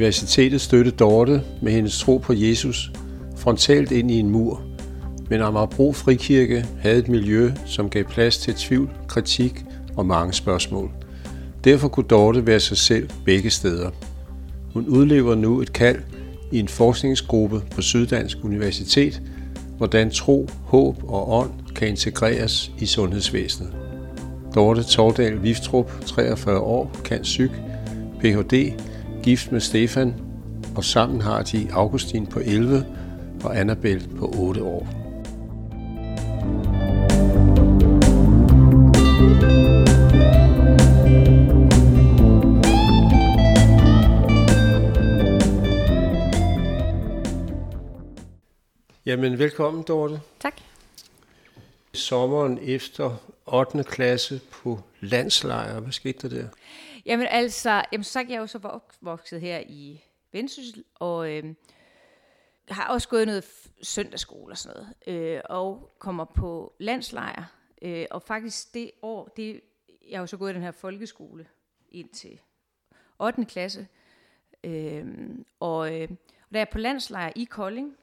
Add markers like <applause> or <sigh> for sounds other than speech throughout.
universitetet støtte Dorte med hendes tro på Jesus frontalt ind i en mur, men Amagerbro Frikirke havde et miljø, som gav plads til tvivl, kritik og mange spørgsmål. Derfor kunne Dorte være sig selv begge steder. Hun udlever nu et kald i en forskningsgruppe på Syddansk Universitet, hvordan tro, håb og ånd kan integreres i sundhedsvæsenet. Dorte Tordal Viftrup, 43 år, kan psyk, Ph.D., gift med Stefan, og sammen har de Augustin på 11 og Annabelle på 8 år. Jamen, velkommen, Dorte. Tak. Sommeren efter 8. klasse på landslejr. Hvad skete der der? Jamen altså, jamen, så sagt, jeg jo så vokset her i Vendsyssel, og øh, har også gået noget søndagsskole og sådan noget, øh, og kommer på landslejr. Øh, og faktisk det år, det, jeg har jo så gået i den her folkeskole ind til 8. klasse, øh, og, øh, og der er jeg på landslejr i Kolding,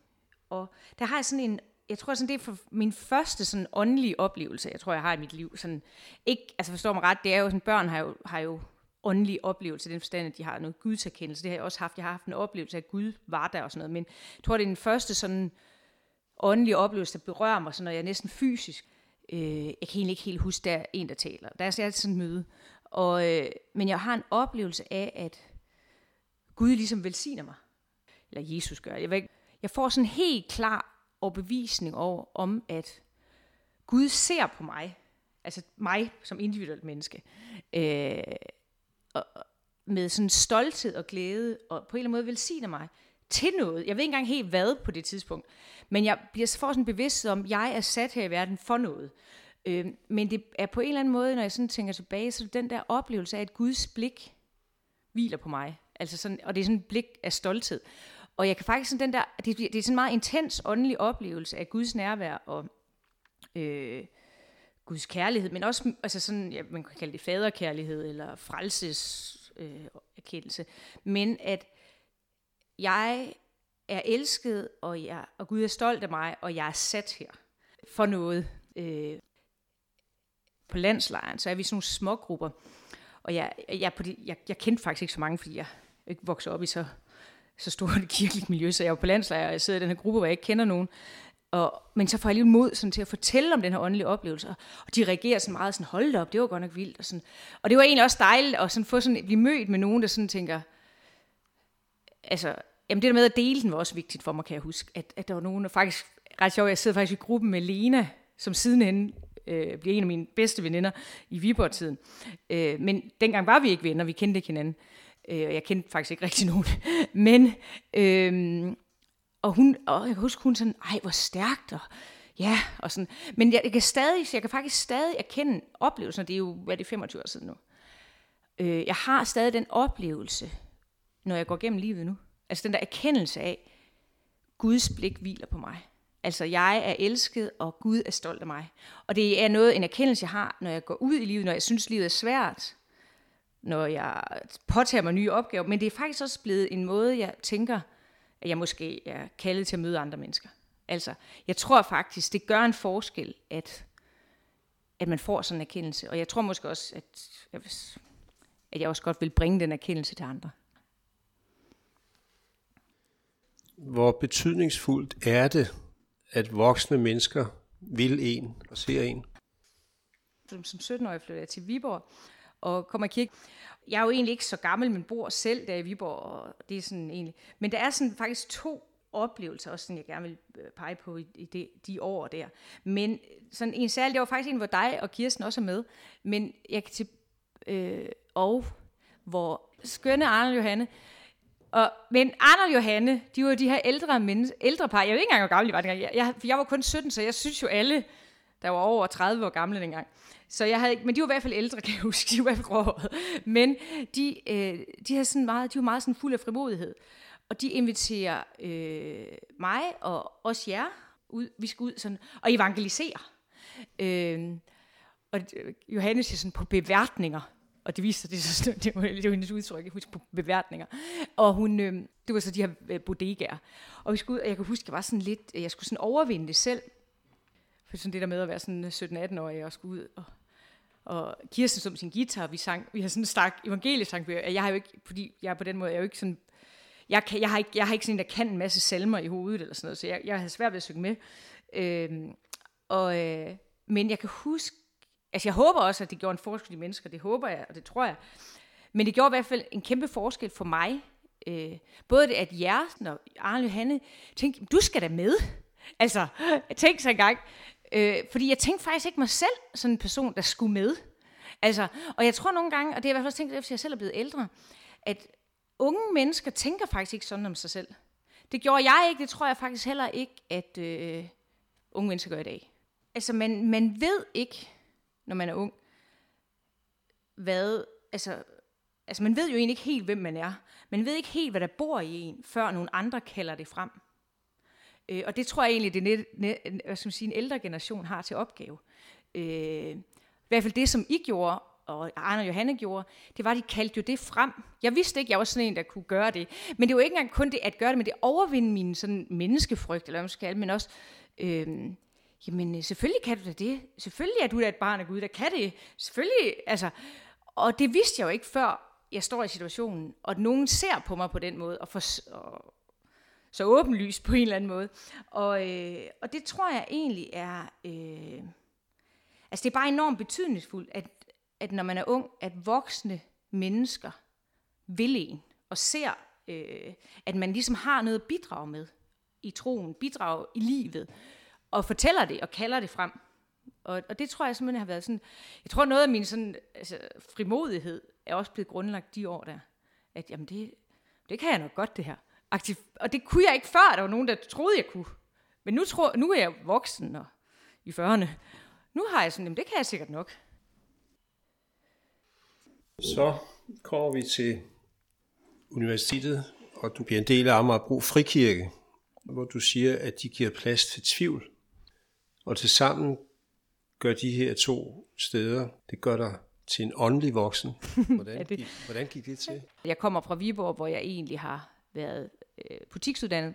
og der har jeg sådan en, jeg tror sådan, det er for min første sådan åndelige oplevelse, jeg tror, jeg har i mit liv. Sådan, ikke, altså forstår mig ret, det er jo sådan, børn har jo, har jo åndelig oplevelse, den forstand, at de har noget gudserkendelse. Det har jeg også haft. Jeg har haft en oplevelse af, at Gud var der og sådan noget. Men jeg tror, det er den første sådan åndelige oplevelse, der berører mig, sådan når jeg er næsten fysisk. Øh, jeg kan egentlig ikke helt huske, der er en, der taler. Der er altid sådan et møde. Og, øh, men jeg har en oplevelse af, at Gud ligesom velsigner mig. Eller Jesus gør. Jeg, ikke, jeg får sådan en helt klar overbevisning over, om at Gud ser på mig, altså mig som individuelt menneske, øh, og, med sådan stolthed og glæde, og på en eller anden måde velsigner mig til noget. Jeg ved ikke engang helt hvad på det tidspunkt, men jeg bliver får sådan bevidst om, at jeg er sat her i verden for noget. Øh, men det er på en eller anden måde, når jeg sådan tænker tilbage, så den der oplevelse af, at Guds blik hviler på mig. Altså sådan, og det er sådan et blik af stolthed. Og jeg kan faktisk sådan den der, det, det er sådan en meget intens åndelig oplevelse af Guds nærvær og øh, Guds kærlighed, men også altså sådan, ja, man kan kalde det faderkærlighed eller frelses øh, erkendelse, men at jeg er elsket, og, jeg, og Gud er stolt af mig, og jeg er sat her for noget. Øh, på landslejren, så er vi sådan nogle små grupper, og jeg, jeg, på de, jeg, jeg kendte faktisk ikke så mange, fordi jeg ikke voksede op i så, så stort et kirkeligt miljø, så jeg var på landslejr, og jeg sidder i den her gruppe, hvor jeg ikke kender nogen. Og, men så får jeg lige mod sådan, til at fortælle om den her åndelige oplevelse. Og de reagerer sådan meget sådan, hold op, det var godt nok vildt. Og, sådan. og det var egentlig også dejligt at sådan få sådan, blive mødt med nogen, der sådan tænker, altså, jamen det der med at dele den var også vigtigt for mig, kan jeg huske. At, at der var nogen, der faktisk, ret sjovt, jeg sidder faktisk i gruppen med Lena, som sidenhen øh, bliver en af mine bedste veninder i Viborg-tiden. Øh, men dengang var vi ikke venner, vi kendte ikke hinanden. Øh, og jeg kendte faktisk ikke rigtig <laughs> nogen. men, øh, og, hun, og jeg kan huske, hun sådan, ej, hvor stærkt, og ja, og sådan. Men jeg, jeg kan stadig, jeg kan faktisk stadig erkende oplevelsen, og det er jo, hvad er det, 25 år siden nu. Øh, jeg har stadig den oplevelse, når jeg går gennem livet nu. Altså den der erkendelse af, Guds blik hviler på mig. Altså, jeg er elsket, og Gud er stolt af mig. Og det er noget, en erkendelse, jeg har, når jeg går ud i livet, når jeg synes, livet er svært, når jeg påtager mig nye opgaver. Men det er faktisk også blevet en måde, jeg tænker, at jeg måske er kaldet til at møde andre mennesker. Altså, jeg tror faktisk, det gør en forskel, at, at man får sådan en erkendelse. Og jeg tror måske også, at jeg, at jeg også godt vil bringe den erkendelse til andre. Hvor betydningsfuldt er det, at voksne mennesker vil en og ser en? Som, som 17-årig flyttede jeg til Viborg og kommer i kirke. Jeg er jo egentlig ikke så gammel, men bor selv der i Viborg, og det er sådan egentlig... Men der er sådan faktisk to oplevelser, også sådan, jeg gerne vil øh, pege på i, i de, de år der. Men sådan en særlig, det var faktisk en, hvor dig og Kirsten også er med, men jeg kan til... Øh, og hvor skønne Arne og Johanne, og, men Arne og Johanne, de var de her ældre, menneske, ældre par. Jeg ved ikke engang, hvor gamle de var dengang. Jeg, jeg, jeg var kun 17, så jeg synes jo alle, der var over 30 år gamle dengang. Så jeg havde, men de var i hvert fald ældre, <laughs> kan jeg huske. De var i hvert fald gråhåret. Men de, øh, de, havde sådan meget, de var meget sådan fuld af frimodighed. Og de inviterer øh, mig og også jer ud. Vi skal ud sådan, og evangelisere. Øh, og øh, Johannes siger sådan på beværtninger. og det viste sig, <laughs> det, så, det, var, det var hendes udtryk, jeg husker på beværtninger. Og hun, øh, det var så de her øh, bodegaer. Og vi skulle ud, og jeg kan huske, jeg var sådan lidt, jeg skulle sådan overvinde det selv. For sådan det der med at være sådan øh, 17-18-årig og skulle ud og og Kirsten som sin guitar, vi sang, vi har sådan en stak evangeliesang, jeg har jo ikke, fordi jeg på den måde, jeg er jo ikke sådan, jeg, kan, jeg, har ikke, jeg har ikke sådan en, der kan en masse salmer i hovedet, eller sådan noget, så jeg, jeg havde svært ved at synge med. Øhm, og, øh, men jeg kan huske, altså jeg håber også, at det gjorde en forskel i mennesker, det håber jeg, og det tror jeg. Men det gjorde i hvert fald en kæmpe forskel for mig. Øh, både det, at Jersen og Arne Johanne tænkte, du skal da med. Altså, <laughs> tænk så engang. Øh, fordi jeg tænkte faktisk ikke mig selv sådan en person, der skulle med. Altså, og jeg tror nogle gange, og det er i hvert fald tænkt, efter jeg selv er blevet ældre, at unge mennesker tænker faktisk ikke sådan om sig selv. Det gjorde jeg ikke, det tror jeg faktisk heller ikke, at øh, unge mennesker gør i dag. Altså, man, man ved ikke, når man er ung, hvad, altså, altså man ved jo egentlig ikke helt, hvem man er. Man ved ikke helt, hvad der bor i en, før nogle andre kalder det frem. Øh, og det tror jeg egentlig, det net, net, hvad skal man sige, en ældre generation har til opgave. Øh, I hvert fald det, som I gjorde, og Arne og Johanne gjorde, det var, at de kaldte jo det frem. Jeg vidste ikke, jeg var sådan en, der kunne gøre det. Men det var ikke engang kun det at gøre det, men det overvinde min sådan menneskefrygt, eller hvad man skal kalde, men også, øh, jamen øh, selvfølgelig kan du da det. Selvfølgelig er du da et barn af Gud, der kan det. Selvfølgelig, altså. Og det vidste jeg jo ikke før jeg står i situationen, og at nogen ser på mig på den måde, og, for, og så åbenlyst på en eller anden måde. Og, øh, og det tror jeg egentlig er... Øh, altså det er bare enormt betydningsfuldt, at, at når man er ung, at voksne mennesker vil en, og ser, øh, at man ligesom har noget at bidrage med i troen, bidrage i livet, og fortæller det og kalder det frem. Og, og det tror jeg simpelthen har været sådan... Jeg tror noget af min sådan, altså, frimodighed er også blevet grundlagt de år der. At jamen det, det kan jeg nok godt det her aktiv. Og det kunne jeg ikke før, der var nogen, der troede, jeg kunne. Men nu, tror, nu er jeg voksen og i 40'erne. Nu har jeg sådan, jamen, det kan jeg sikkert nok. Så kommer vi til universitetet, og du bliver en del af Amagerbro Frikirke, hvor du siger, at de giver plads til tvivl. Og til sammen gør de her to steder, det gør dig til en åndelig voksen. <laughs> Hvordan, gik, hvordan gik det til? Jeg kommer fra Viborg, hvor jeg egentlig har været øh, butiksuddannet.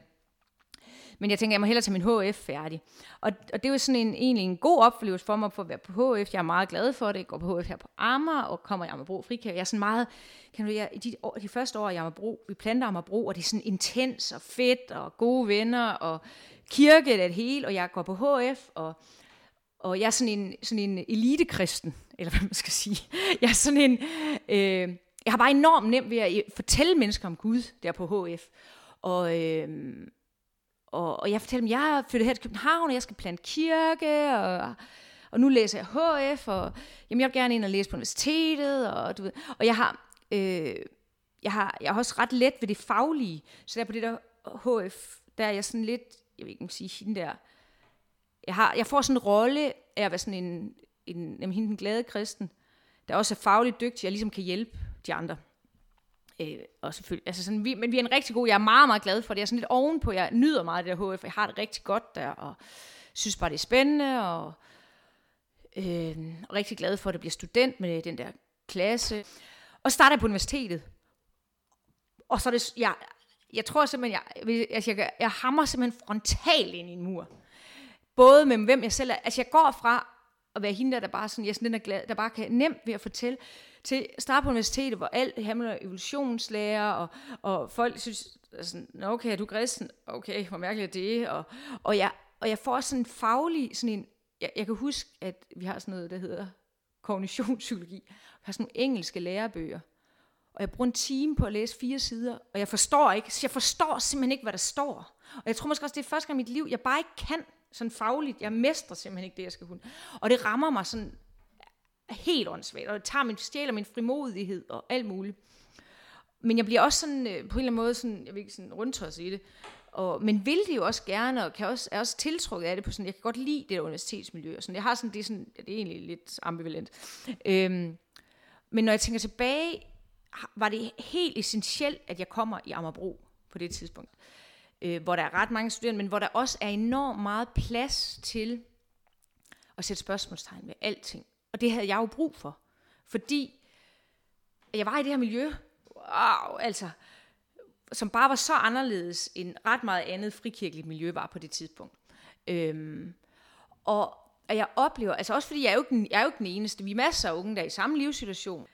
Men jeg tænker, jeg må hellere tage min HF færdig. Og, og det er jo sådan en, egentlig en god oplevelse for mig for at være på HF. Jeg er meget glad for det. Jeg går på HF her på Amager og kommer i Amagerbro Frikær. Jeg er sådan meget, kan du, jeg, de, de første år i Amagerbro, vi planter Amagerbro, og det er sådan intens og fedt og gode venner og kirke det det hele, og jeg går på HF, og, og jeg er sådan en, sådan en elitekristen, eller hvad man skal sige. Jeg er sådan en, øh, jeg har bare enormt nemt ved at øh, fortælle mennesker om Gud der på HF. Og, øh, og, og jeg fortæller dem, jeg er flyttet her til København, og jeg skal plante kirke, og, og nu læser jeg HF, og jamen, jeg vil gerne ind og læse på universitetet, og, du ved, og jeg har, øh, jeg, har, jeg har også ret let ved det faglige, så der på det der HF, der er jeg sådan lidt, jeg vil ikke sige hende der, jeg, har, jeg får sådan en rolle af at være sådan en, en, en hende den glade kristen, der også er fagligt dygtig, og ligesom kan hjælpe de andre. Øh, og selvfølgelig, altså sådan, vi, men vi er en rigtig god, jeg er meget, meget glad for det. Jeg er sådan lidt ovenpå, jeg nyder meget det der HF, jeg har det rigtig godt der, og synes bare, det er spændende, og øh, og rigtig glad for, at det bliver student med den der klasse. Og starter på universitetet. Og så er det, jeg, jeg tror simpelthen, jeg, altså jeg, jeg hammer simpelthen frontalt ind i en mur. Både med hvem jeg selv er. Altså jeg går fra at være hende der, der bare sådan, jeg er den der, glad, der bare kan nemt ved at fortælle, til starte på universitetet, hvor alt handler evolutionslærer, og, og folk synes, sådan, okay, er du kristen? Okay, hvor mærkeligt er det? Og, og, jeg, og jeg får sådan en faglig, sådan en, jeg, jeg kan huske, at vi har sådan noget, der hedder kognitionspsykologi. Vi har sådan nogle engelske lærebøger. Og jeg bruger en time på at læse fire sider, og jeg forstår ikke, så jeg forstår simpelthen ikke, hvad der står. Og jeg tror måske også, det er første gang i mit liv, jeg bare ikke kan sådan fagligt. Jeg mestrer simpelthen ikke det, jeg skal kunne. Og det rammer mig sådan helt åndssvagt, og det tager min, stjæler min frimodighed og alt muligt. Men jeg bliver også sådan, øh, på en eller anden måde, sådan, jeg vil ikke sådan rundtås i det, og, men vil det jo også gerne, og kan også, er også tiltrukket af det på sådan, jeg kan godt lide det der universitetsmiljø, og sådan, jeg har sådan, det er sådan, det er egentlig lidt ambivalent. Øhm, men når jeg tænker tilbage, var det helt essentielt, at jeg kommer i Amagerbro på det tidspunkt, øh, hvor der er ret mange studerende, men hvor der også er enormt meget plads til at sætte spørgsmålstegn ved alting. Og det havde jeg jo brug for. Fordi jeg var i det her miljø, wow, altså, som bare var så anderledes end ret meget andet frikirkeligt miljø var på det tidspunkt. Øhm, og at jeg oplever, altså også fordi jeg er, jo ikke, jeg er jo ikke den eneste, vi er masser af unge, der er i samme livssituation.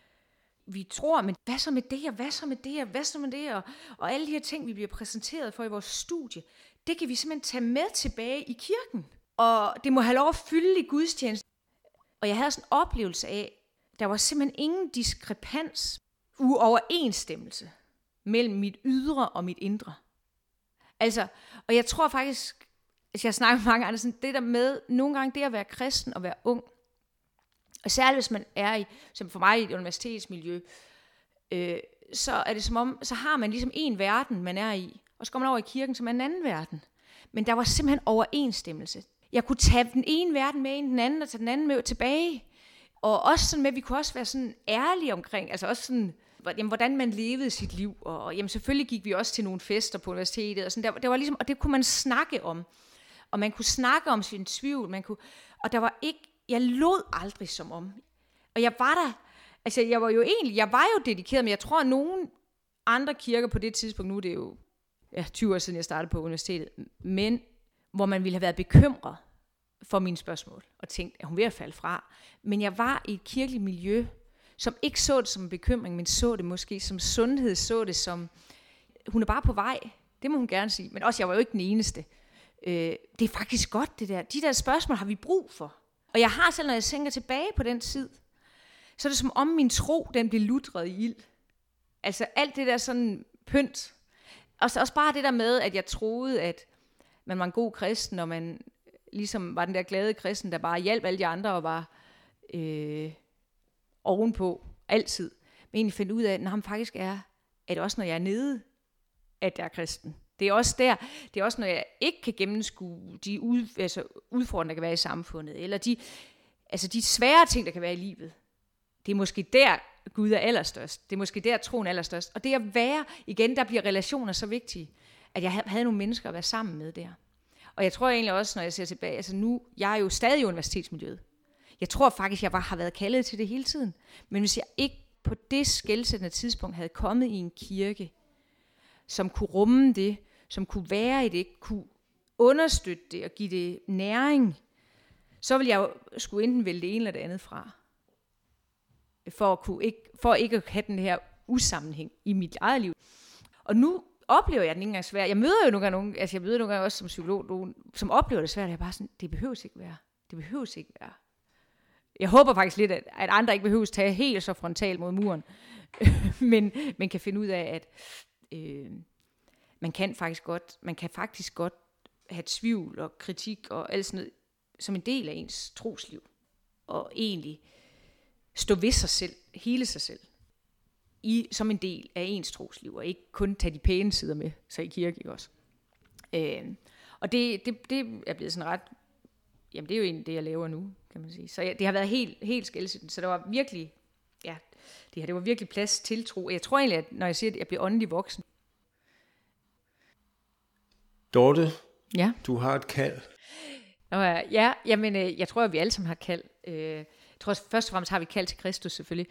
Vi tror, men hvad så med det, og hvad så med det, og hvad så med det, og, og alle de her ting, vi bliver præsenteret for i vores studie, det kan vi simpelthen tage med tilbage i kirken. Og det må have lov at fylde i gudstjenesten. Og jeg havde sådan en oplevelse af, der var simpelthen ingen diskrepans, uoverensstemmelse mellem mit ydre og mit indre. Altså, og jeg tror faktisk, at jeg snakker med mange andre, sådan det der med, nogle gange det at være kristen og være ung, og særligt hvis man er i, som for mig i et universitetsmiljø, øh, så er det som om, så har man ligesom en verden, man er i, og så går man over i kirken, som er en anden verden. Men der var simpelthen overensstemmelse. Jeg kunne tage den ene verden med ind den anden, og tage den anden med tilbage. Og også sådan med, at vi kunne også være sådan ærlige omkring, altså også sådan, jamen, hvordan man levede sit liv. Og jamen, selvfølgelig gik vi også til nogle fester på universitetet, og, sådan, der, der var ligesom, og det kunne man snakke om. Og man kunne snakke om sin tvivl, man kunne, og der var ikke, jeg lod aldrig som om. Og jeg var der, altså jeg var jo egentlig, jeg var jo dedikeret, men jeg tror, at nogen andre kirker på det tidspunkt, nu er det jo ja, 20 år siden, jeg startede på universitetet, men hvor man ville have været bekymret for mine spørgsmål, og tænkt, at hun ved at falde fra. Men jeg var i et kirkeligt miljø, som ikke så det som en bekymring, men så det måske som sundhed, så det som, hun er bare på vej, det må hun gerne sige, men også, jeg var jo ikke den eneste. Øh, det er faktisk godt, det der. De der spørgsmål har vi brug for. Og jeg har selv, når jeg tænker tilbage på den tid, så er det som om min tro, den blev lutret i ild. Altså alt det der sådan pynt. Og så også bare det der med, at jeg troede, at man var en god kristen, og man ligesom var den der glade kristen, der bare hjalp alle de andre og var øh, ovenpå altid. Men egentlig finde ud af, at når han faktisk er, at også når jeg er nede, at jeg er kristen. Det er også der, det er også når jeg ikke kan gennemskue de ud, altså udfordringer, der kan være i samfundet, eller de, altså de svære ting, der kan være i livet. Det er måske der, Gud er allerstørst. Det er måske der, troen er allerstørst. Og det at være, igen, der bliver relationer så vigtige, at jeg havde nogle mennesker at være sammen med der. Og jeg tror egentlig også, når jeg ser tilbage, altså nu, jeg er jo stadig i universitetsmiljøet. Jeg tror faktisk, jeg bare har været kaldet til det hele tiden. Men hvis jeg ikke på det skældsættende tidspunkt havde kommet i en kirke, som kunne rumme det, som kunne være i det, kunne understøtte det og give det næring, så ville jeg jo skulle enten vælge det ene eller det andet fra. For, at kunne ikke, for ikke at have den her usammenhæng i mit eget liv. Og nu oplever jeg den ikke engang svær. Jeg møder jo nogle gange nogen, altså jeg møder nogle gange også som psykolog, nogen, som oplever det svært. Jeg er bare sådan, det behøves ikke være. Det behøves ikke være. Jeg håber faktisk lidt, at, at andre ikke behøves tage helt så frontalt mod muren, <laughs> men, man kan finde ud af, at øh, man kan faktisk godt, man kan faktisk godt have tvivl og kritik og alt sådan noget, som en del af ens trosliv. Og egentlig stå ved sig selv, hele sig selv i, som en del af ens trosliv, og ikke kun tage de pæne sider med sig i kirke ikke også. Øh, og det, det, det er blevet sådan ret, jamen det er jo egentlig det, jeg laver nu, kan man sige. Så ja, det har været helt, helt skældsættende, så der var virkelig, ja, det her, det var virkelig plads til tro. Jeg tror egentlig, at når jeg siger, at jeg bliver åndelig voksen. Dorte, ja. du har et kald. Nå, ja, ja, jamen, øh, jeg tror, at vi alle sammen har kald. Øh, jeg tror først og fremmest har vi kald til Kristus selvfølgelig.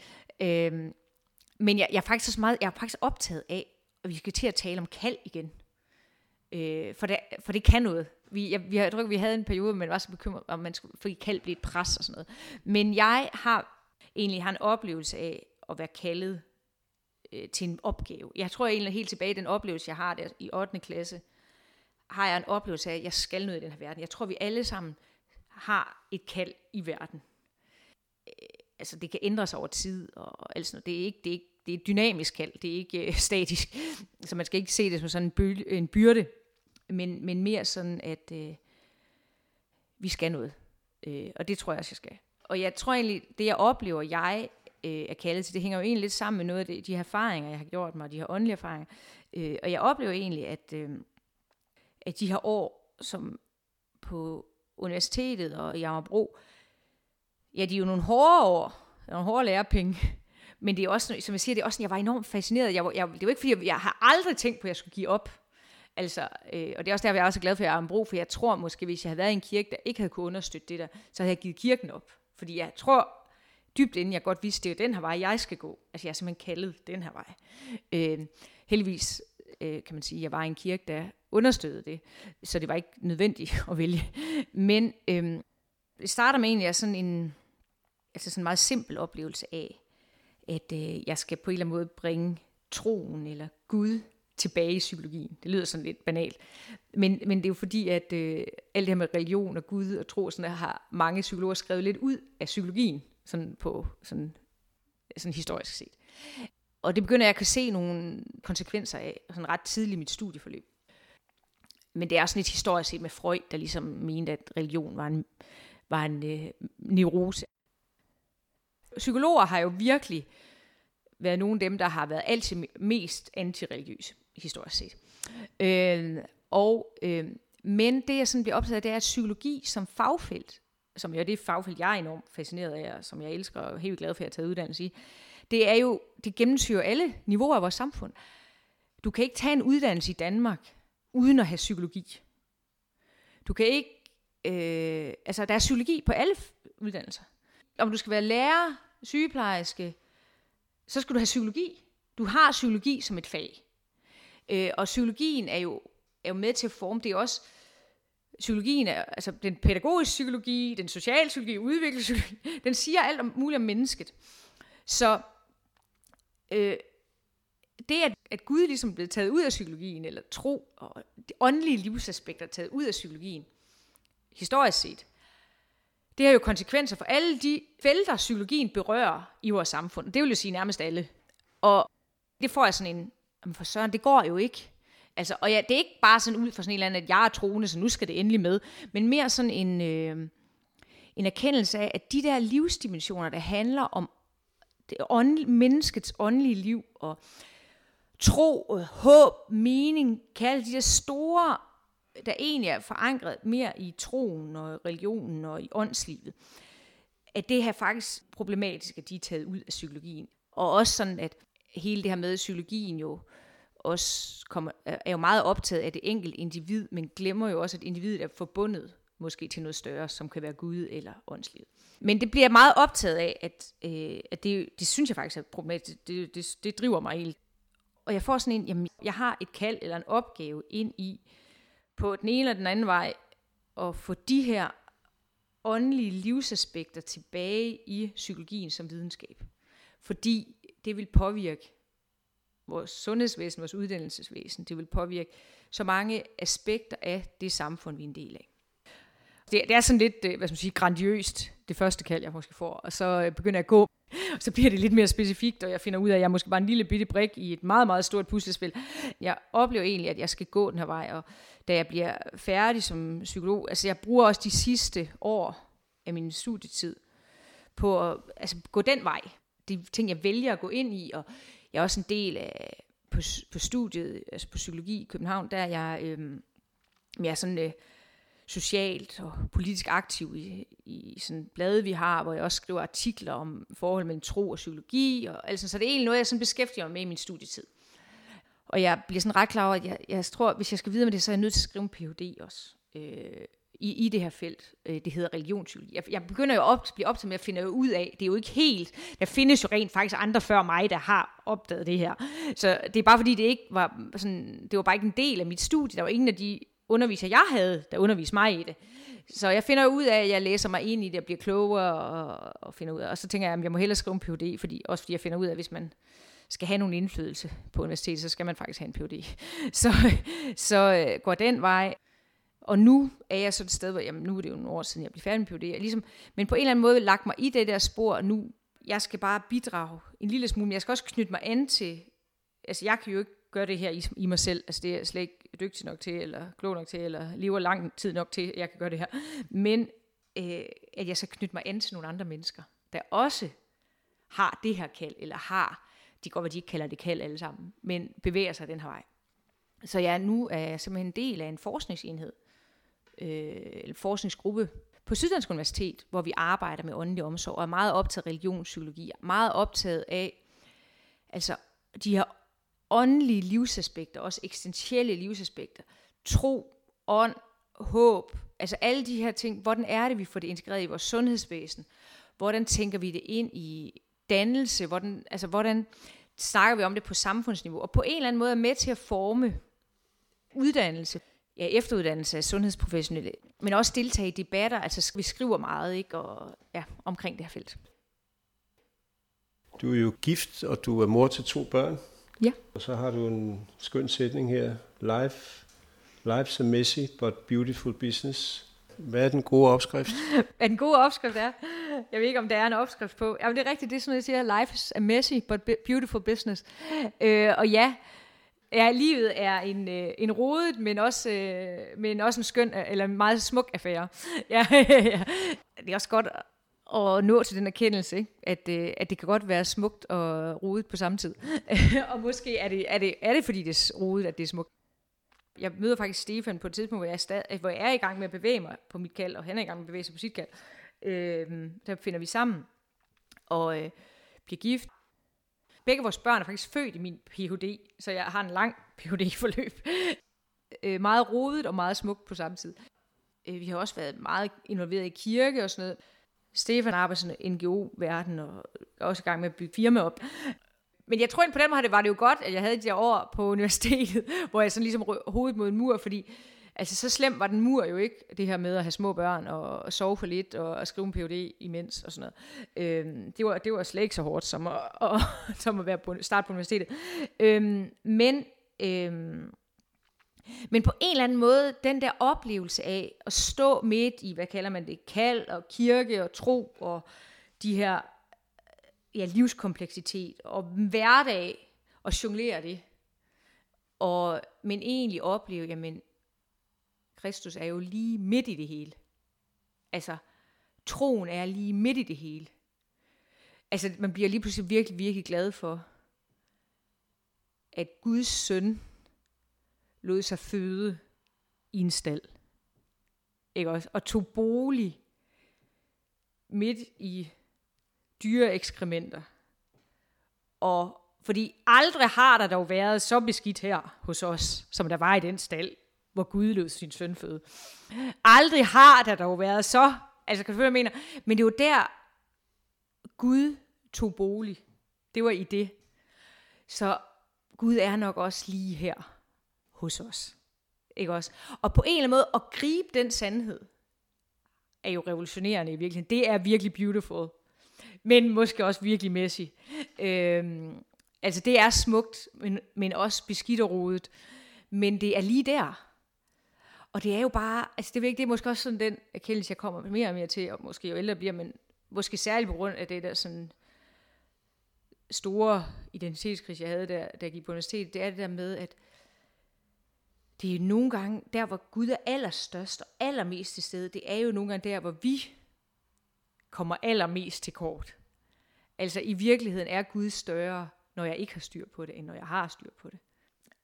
Men jeg, jeg, er faktisk også meget, jeg er faktisk optaget af, at vi skal til at tale om kald igen. Øh, for, det, for det kan noget. Vi, jeg, vi, jeg tror vi havde en periode, men var så bekymret, om man skulle, fordi kald blev et pres og sådan noget. Men jeg har egentlig har en oplevelse af at være kaldet øh, til en opgave. Jeg tror egentlig helt tilbage i den oplevelse, jeg har der i 8. klasse, har jeg en oplevelse af, at jeg skal noget i den her verden. Jeg tror, vi alle sammen har et kald i verden altså det kan ændre sig over tid og alt sådan noget. Det er ikke, det er ikke, det er dynamisk kald, det er ikke øh, <laughs> statisk. Så man skal ikke se det som sådan en, by, en byrde, men, men mere sådan, at øh, vi skal noget. Øh, og det tror jeg også, jeg skal. Og jeg tror egentlig, det jeg oplever, jeg øh, er kaldet til, det hænger jo egentlig lidt sammen med noget af det, de her erfaringer, jeg har gjort mig, de her åndelige erfaringer. Øh, og jeg oplever egentlig, at, øh, at de her år, som på universitetet og i Amagerbro, ja, de er jo nogle hårde år, nogle hårde lærepenge, <laughs> men det er også, som jeg siger, det er også, jeg var enormt fascineret. Jeg, jeg, det er jo ikke, fordi jeg, jeg har aldrig tænkt på, at jeg skulle give op. Altså, øh, og det er også derfor, jeg er også glad for, at jeg er brug, for jeg tror måske, hvis jeg havde været i en kirke, der ikke havde kunne understøtte det der, så havde jeg givet kirken op. Fordi jeg tror dybt inden jeg godt vidste, det er den her vej, jeg skal gå. Altså jeg er simpelthen kaldet den her vej. Øh, heldigvis øh, kan man sige, jeg var i en kirke, der understøttede det, så det var ikke nødvendigt <laughs> at vælge. Men øh, det starter med egentlig sådan en, altså sådan en meget simpel oplevelse af, at øh, jeg skal på en eller anden måde bringe troen eller Gud tilbage i psykologien. Det lyder sådan lidt banalt. Men, men det er jo fordi, at øh, alt det her med religion og Gud og tro, og sådan der, har mange psykologer skrevet lidt ud af psykologien, sådan på sådan, sådan historisk set. Og det begynder jeg at kunne se nogle konsekvenser af, sådan ret tidligt i mit studieforløb. Men det er sådan lidt historisk set med Freud, der ligesom mente, at religion var en, var en øh, neurose. Psykologer har jo virkelig været nogle af dem, der har været altid mest antireligiøse historisk set. Øh, og, øh, men det, jeg sådan bliver optaget af, det er, at psykologi som fagfelt, som jo er det fagfelt, jeg er enormt fascineret af, og som jeg elsker og er helt glad for at have taget uddannelse i, det er jo, det gennemsyrer alle niveauer af vores samfund. Du kan ikke tage en uddannelse i Danmark, uden at have psykologi. Du kan ikke, øh, altså der er psykologi på alle uddannelser. Om du skal være lærer, sygeplejerske, så skal du have psykologi. Du har psykologi som et fag. Øh, og psykologien er jo, er jo med til at forme, det er også, psykologien er, altså den pædagogiske psykologi, den sociale psykologi, udviklingspsykologi, <laughs> den siger alt om muligt om mennesket. Så øh, det, at, at Gud ligesom blev taget ud af psykologien, eller tro og de åndelige livsaspekter taget ud af psykologien, historisk set, det har jo konsekvenser for alle de felter, psykologien berører i vores samfund. Det vil jo sige nærmest alle. Og det får jeg sådan en, jamen for søren, det går jo ikke. Altså, og ja, det er ikke bare sådan ud fra sådan en eller anden, at jeg er troende, så nu skal det endelig med, men mere sådan en, øh, en erkendelse af, at de der livsdimensioner, der handler om det ånd, menneskets åndelige liv og tro, øh, håb, mening, kalde de der store, der egentlig er forankret mere i troen og religionen og i åndslivet, at det her faktisk problematisk, at de er taget ud af psykologien. Og også sådan, at hele det her med psykologien jo også kommer, er jo meget optaget af det enkelte individ, men glemmer jo også, at individet er forbundet måske til noget større, som kan være Gud eller åndslivet. Men det bliver meget optaget af, at, øh, at det, det synes jeg faktisk er problematisk. Det, det, det driver mig helt. Og jeg får sådan en, jamen, jeg har et kald eller en opgave ind i, på den ene eller den anden vej, at få de her åndelige livsaspekter tilbage i psykologien som videnskab. Fordi det vil påvirke vores sundhedsvæsen, vores uddannelsesvæsen. Det vil påvirke så mange aspekter af det samfund, vi er en del af. Det, det er sådan lidt, øh, hvad skal man sige, grandiøst, det første kald, jeg måske får. Og så øh, begynder jeg at gå, <laughs> så bliver det lidt mere specifikt, og jeg finder ud af, at jeg er måske bare en lille bitte brik i et meget, meget stort puslespil. Jeg oplever egentlig, at jeg skal gå den her vej, og da jeg bliver færdig som psykolog, altså jeg bruger også de sidste år af min studietid på at altså, gå den vej. De ting, jeg vælger at gå ind i, og jeg er også en del af på, på studiet, altså på psykologi i København, der er jeg, øh, jeg er sådan... Øh, socialt og politisk aktiv i, i sådan blade, vi har, hvor jeg også skriver artikler om forhold mellem tro og psykologi, og altså, så det er egentlig noget, jeg sådan beskæftiger mig med i min studietid. Og jeg bliver sådan ret klar over, at jeg, jeg tror, hvis jeg skal videre med det, så er jeg nødt til at skrive en Ph.D. også. Øh, i, i det her felt. Øh, det hedder religionspsykologi. Jeg, jeg begynder jo op, at blive optaget med at finde ud af, det er jo ikke helt, der findes jo rent faktisk andre før mig, der har opdaget det her. Så det er bare fordi, det ikke var sådan, det var bare ikke en del af mit studie. Der var ingen af de underviser, jeg havde, der underviste mig i det. Så jeg finder ud af, at jeg læser mig ind i det og bliver klogere og, og finder ud af. Og så tænker jeg, at jeg må hellere skrive en Ph.D., fordi, også fordi jeg finder ud af, at hvis man skal have nogen indflydelse på universitetet, så skal man faktisk have en Ph.D. <laughs> Så, så øh, går den vej. Og nu er jeg så et sted, hvor jamen, nu er det jo nogle år siden, jeg blev færdig med Ph.D. Jeg ligesom, men på en eller anden måde lagt mig i det der spor, og nu jeg skal bare bidrage en lille smule, men jeg skal også knytte mig an til, altså jeg kan jo ikke gøre det her i, i mig selv, altså det er jeg slet ikke dygtig nok til, eller klog nok til, eller lever lang tid nok til, at jeg kan gøre det her. Men øh, at jeg så knytte mig an til nogle andre mennesker, der også har det her kald, eller har, de går, hvad de ikke kalder det kald alle sammen, men bevæger sig den her vej. Så jeg nu er jeg simpelthen en del af en forskningsenhed, øh, eller forskningsgruppe på Syddansk Universitet, hvor vi arbejder med åndelig omsorg, og er meget optaget af religionspsykologi, meget optaget af altså de her åndelige livsaspekter, også eksistentielle livsaspekter, tro, ånd, håb, altså alle de her ting, hvordan er det, vi får det integreret i vores sundhedsvæsen, hvordan tænker vi det ind i dannelse, hvordan, altså hvordan snakker vi om det på samfundsniveau, og på en eller anden måde er med til at forme uddannelse, ja, efteruddannelse af sundhedsprofessionelle, men også deltage i debatter, altså vi skriver meget ikke, og, ja, omkring det her felt. Du er jo gift, og du er mor til to børn. Ja. Og så har du en skøn sætning her. Life, life's a messy but beautiful business. Hvad er den gode opskrift? <laughs> Hvad den gode opskrift er? Jeg ved ikke, om der er en opskrift på. Jamen, det er rigtigt, det er sådan, jeg siger. Life is a messy but beautiful business. Øh, og ja, Ja, livet er en, øh, en rodet, men også, øh, men også en skøn, eller en meget smuk affære. <laughs> Ja, ja. Det er også godt at nå til den erkendelse, ikke? At, øh, at det kan godt være smukt og rodet på samme tid. <laughs> og måske er det, er, det, er det, fordi det er rodet, at det er smukt. Jeg møder faktisk Stefan på et tidspunkt, hvor jeg, er stad, hvor jeg er i gang med at bevæge mig på mit kald, og han er i gang med at bevæge sig på sit kald. Øh, der finder vi sammen og øh, bliver gift. Begge vores børn er faktisk født i min Ph.D., så jeg har en lang <laughs> Ph.D.-forløb. øh, meget rodet og meget smukt på samme tid. Øh, vi har også været meget involveret i kirke og sådan noget. Stefan arbejder i NGO-verden og er også i gang med at bygge firma op. Men jeg tror, ind på den måde var det jo godt, at jeg havde de der år på <laughs> universitetet, hvor jeg sådan ligesom hovedet mod en mur, fordi altså så slemt var den mur jo ikke, det her med at have små børn og, og sove for lidt og, og skrive en PhD imens og sådan noget. Øhm, det, var, det var slet ikke så hårdt som at, og, <laughs> som at være på, starte på universitetet. Øhm, men, øhm, men på en eller anden måde, den der oplevelse af at stå midt i, hvad kalder man det, kald og kirke og tro og de her ja, livskompleksitet og hverdag og jonglere det. Og, men egentlig opleve, jamen, Kristus er jo lige midt i det hele. Altså, troen er lige midt i det hele. Altså, man bliver lige pludselig virkelig, virkelig glad for, at Guds søn lod sig føde i en stald. Ikke også? Og tog bolig midt i dyre ekskrementer. Og fordi aldrig har der dog været så beskidt her hos os, som der var i den stald hvor Gud lød sin søn føde. Aldrig har der dog været så, altså kan du følge, mener, men det var der, Gud tog bolig. Det var i det. Så Gud er nok også lige her hos os. Ikke også? Og på en eller anden måde, at gribe den sandhed, er jo revolutionerende i virkeligheden. Det er virkelig beautiful. Men måske også virkelig messy. Øhm, altså det er smukt, men, men også beskidt og rodet. Men det er lige der. Og det er jo bare, altså det er, ikke, det er måske også sådan den erkendelse, jeg kommer mere og mere til, og måske jo ældre bliver, men måske særligt på grund af det der sådan store identitetskrise, jeg havde, der, da jeg gik på universitetet, det er det der med, at det er nogle gange, der hvor Gud er allerstørst og allermest til stede, det er jo nogle gange der, hvor vi kommer allermest til kort. Altså i virkeligheden er Gud større, når jeg ikke har styr på det, end når jeg har styr på det.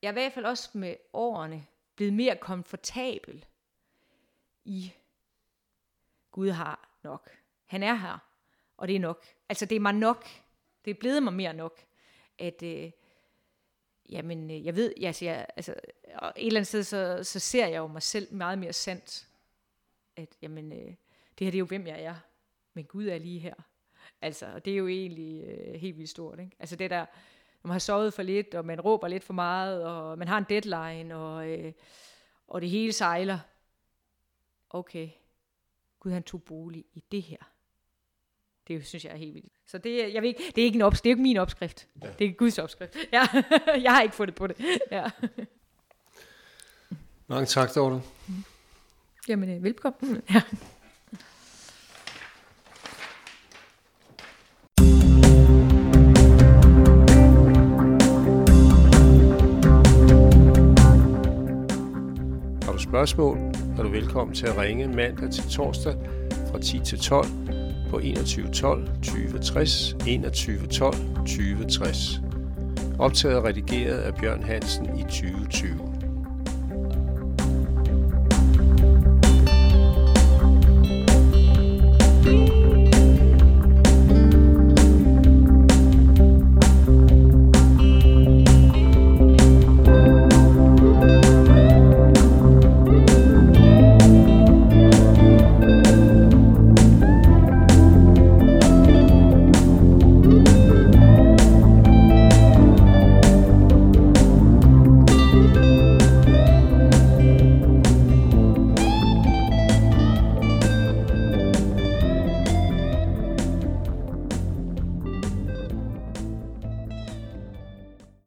Jeg er i hvert fald også med årene blevet mere komfortabel i, Gud har nok. Han er her, og det er nok. Altså det er mig nok. Det er blevet mig mere nok, at øh, jamen, øh, jeg ved, jeg siger, altså, et eller andet sted, så, så ser jeg jo mig selv meget mere sandt, at jamen, øh, det her det er jo, hvem jeg er, men Gud er lige her. Altså, og det er jo egentlig øh, helt vildt stort. Ikke? Altså det der, man har sovet for lidt, og man råber lidt for meget, og man har en deadline, og, øh, og det hele sejler. Okay, Gud han tog bolig i det her. Det synes jeg er helt vildt. Så det, jeg ved ikke, det er ikke, en opskrift, det er ikke min opskrift. Ja. Det er Guds opskrift. Ja. <laughs> jeg har ikke fundet på det. Ja. <laughs> Mange tak, Dorte. Jamen, øh, velkommen. <laughs> Ja. spørgsmål, er du velkommen til at ringe mandag til torsdag fra 10 til 12 på 2112 2060 2112 2060. Optaget og redigeret af Bjørn Hansen i 2020.